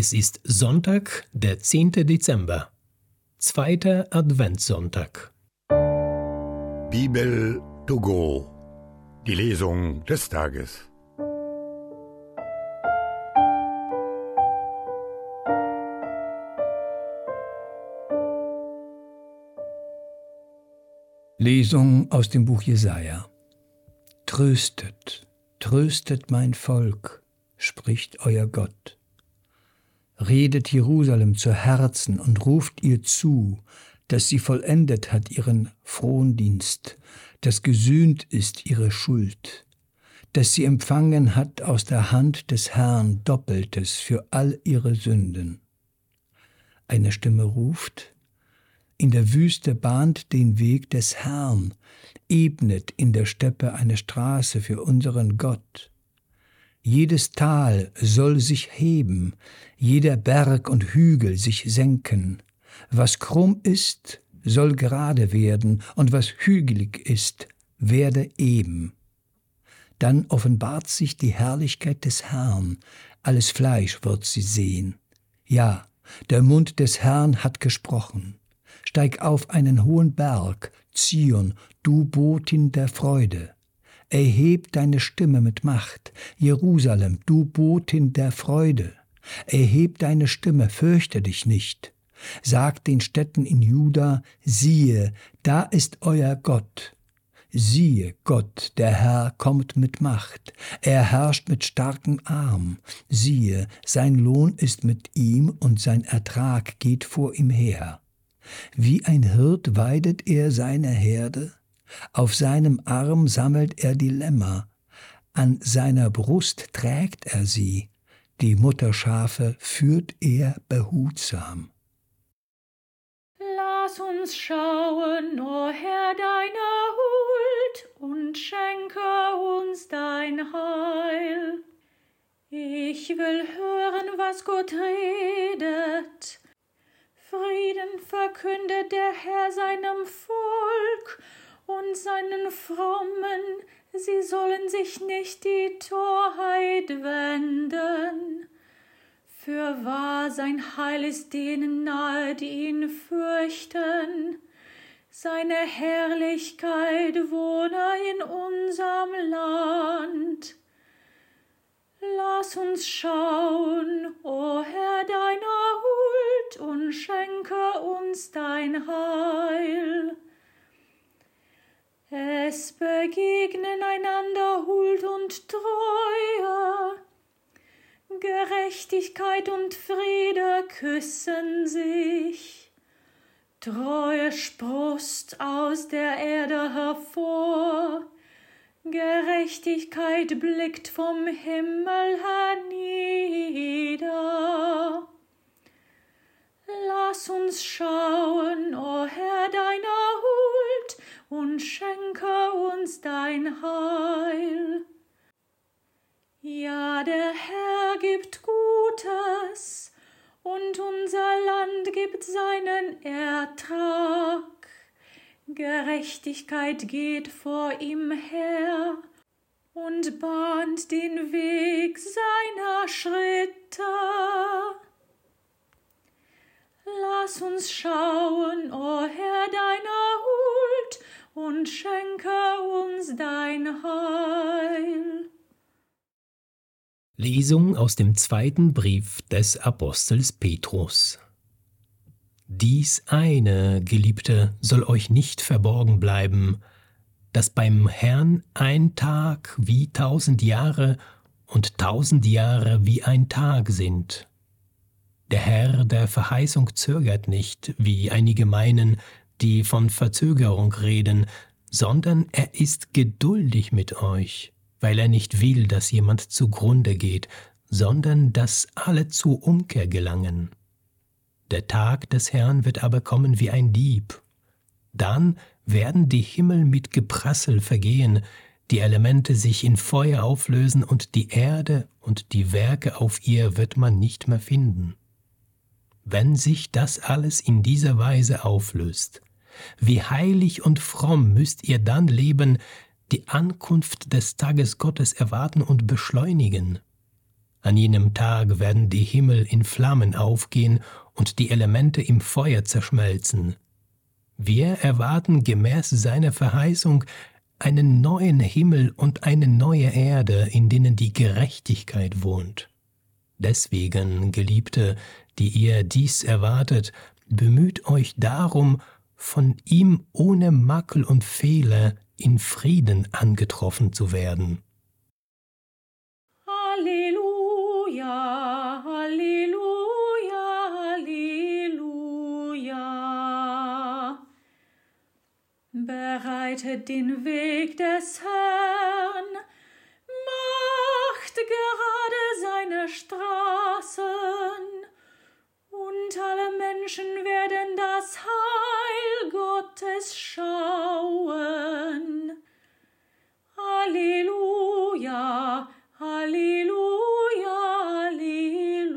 Es ist Sonntag, der 10. Dezember, zweiter Adventssonntag. Bibel to go, die Lesung des Tages. Lesung aus dem Buch Jesaja. Tröstet, tröstet mein Volk, spricht euer Gott. Redet Jerusalem zu Herzen und ruft ihr zu, dass sie vollendet hat ihren Frondienst, dass gesühnt ist ihre Schuld, dass sie empfangen hat aus der Hand des Herrn Doppeltes für all ihre Sünden. Eine Stimme ruft, in der Wüste bahnt den Weg des Herrn, ebnet in der Steppe eine Straße für unseren Gott. Jedes Tal soll sich heben, jeder Berg und Hügel sich senken. Was krumm ist, soll gerade werden, und was hügelig ist, werde eben. Dann offenbart sich die Herrlichkeit des Herrn, alles Fleisch wird sie sehen. Ja, der Mund des Herrn hat gesprochen. Steig auf einen hohen Berg, Zion, du Botin der Freude. Erheb deine Stimme mit Macht, Jerusalem, du Botin der Freude. Erheb deine Stimme, fürchte dich nicht. Sag den Städten in Juda, siehe, da ist euer Gott. Siehe, Gott, der Herr kommt mit Macht, er herrscht mit starkem Arm. Siehe, sein Lohn ist mit ihm und sein Ertrag geht vor ihm her. Wie ein Hirt weidet er seine Herde, auf seinem Arm sammelt er die Lämmer, an seiner Brust trägt er sie, die Mutterschafe führt er behutsam. Lass uns schauen, o oh Herr, deine Huld und schenke uns dein Heil. Ich will hören, was Gott redet. Frieden verkündet der Herr seinem Volk und seinen Frommen, sie sollen sich nicht die Torheit wenden. Für wahr sein Heil ist denen nahe, die ihn fürchten. Seine Herrlichkeit wohne in unserem Land. Lass uns schauen, o Herr, deiner Huld und schenke uns dein Heil. Es begegnen einander Huld und Treue, Gerechtigkeit und Friede küssen sich. Treue sprost aus der Erde hervor, Gerechtigkeit blickt vom Himmel hernieder. Lass uns schauen, o oh Herr, deiner Huld, und dein Heil. Ja, der Herr gibt Gutes, und unser Land gibt seinen Ertrag. Gerechtigkeit geht vor ihm her und bahnt den Weg seiner Schritte. Lass uns schauen, o oh Herr, deiner Huld, und schenke uns dein Heil. Lesung aus dem zweiten Brief des Apostels Petrus. Dies eine, Geliebte, soll euch nicht verborgen bleiben, dass beim Herrn ein Tag wie tausend Jahre und tausend Jahre wie ein Tag sind. Der Herr der Verheißung zögert nicht, wie einige meinen, die von Verzögerung reden, sondern er ist geduldig mit euch, weil er nicht will, dass jemand zugrunde geht, sondern dass alle zur Umkehr gelangen. Der Tag des Herrn wird aber kommen wie ein Dieb. Dann werden die Himmel mit Geprassel vergehen, die Elemente sich in Feuer auflösen und die Erde und die Werke auf ihr wird man nicht mehr finden. Wenn sich das alles in dieser Weise auflöst, wie heilig und fromm müsst ihr dann leben, die Ankunft des Tages Gottes erwarten und beschleunigen. An jenem Tag werden die Himmel in Flammen aufgehen und die Elemente im Feuer zerschmelzen. Wir erwarten gemäß seiner Verheißung einen neuen Himmel und eine neue Erde, in denen die Gerechtigkeit wohnt. Deswegen, Geliebte, die ihr dies erwartet, bemüht euch darum, von ihm ohne Makel und Fehler in Frieden angetroffen zu werden. Halleluja, Halleluja, Halleluja. Bereitet den Weg des Herrn, macht gerade seine Straßen, Gottes schauen. Halleluja, Halleluja, Halleluja.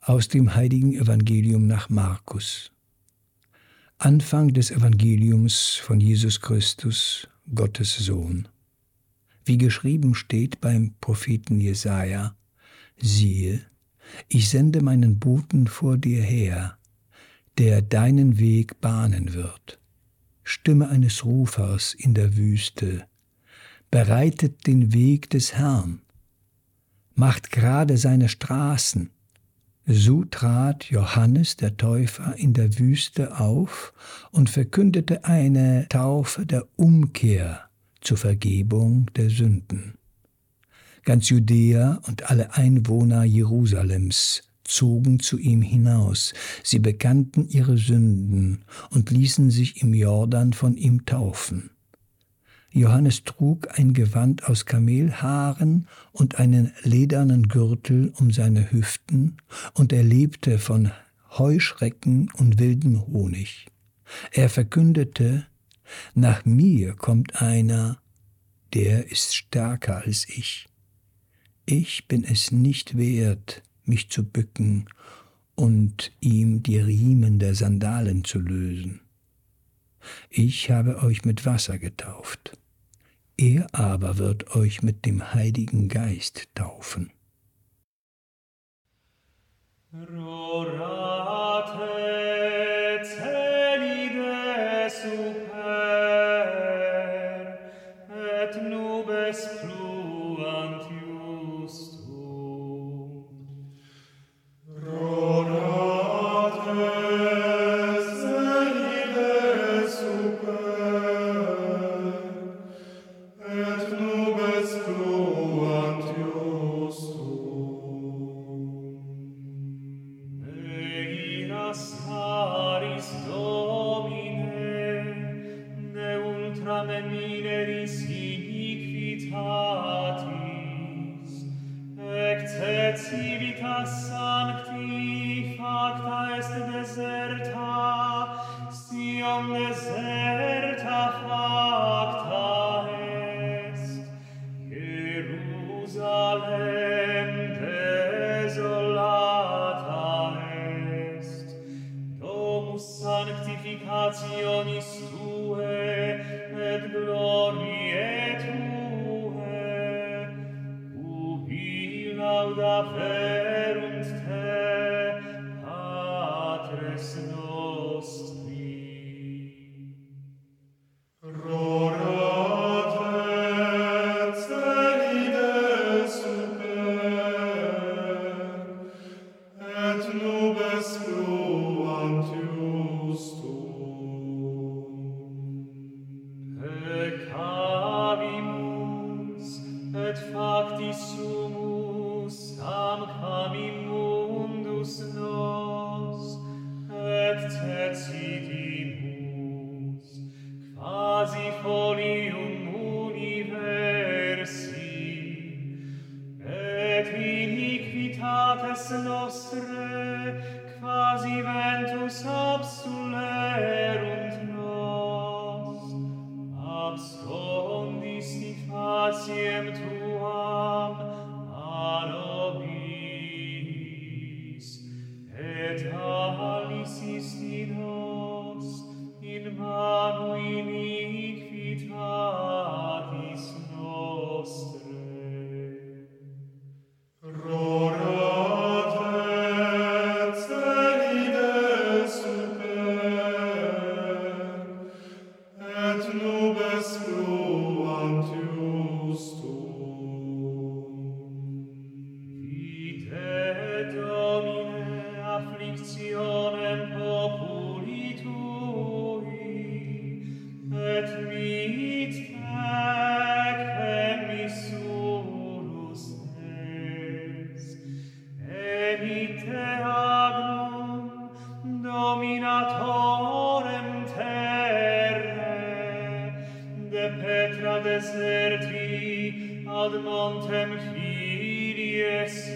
Aus dem heiligen Evangelium nach Markus. Anfang des Evangeliums von Jesus Christus, Gottes Sohn. Wie geschrieben steht beim Propheten Jesaja: Siehe, ich sende meinen Boten vor dir her, der deinen Weg bahnen wird. Stimme eines Rufers in der Wüste, bereitet den Weg des Herrn, macht gerade seine Straßen, so trat Johannes der Täufer in der Wüste auf und verkündete eine Taufe der Umkehr zur Vergebung der Sünden. Ganz Judäa und alle Einwohner Jerusalems zogen zu ihm hinaus, sie bekannten ihre Sünden und ließen sich im Jordan von ihm taufen. Johannes trug ein Gewand aus Kamelhaaren und einen ledernen Gürtel um seine Hüften, und er lebte von Heuschrecken und wildem Honig. Er verkündete, Nach mir kommt einer, der ist stärker als ich. Ich bin es nicht wert, mich zu bücken und ihm die Riemen der Sandalen zu lösen. Ich habe euch mit Wasser getauft er aber wird euch mit dem Heiligen Geist taufen. Rorate sancti facta est deserta, sion deserta facta est. Jerusalem desolata est, domus sanctificationis tue, et gloriae tue, ubi lauda Mortalis istidos in manu iniquitatis nostra. deserti ad montem filiesi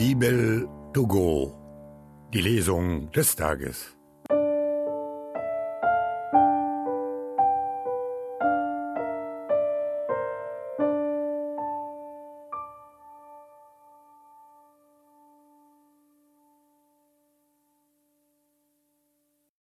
Bibel to go. Die Lesung des Tages.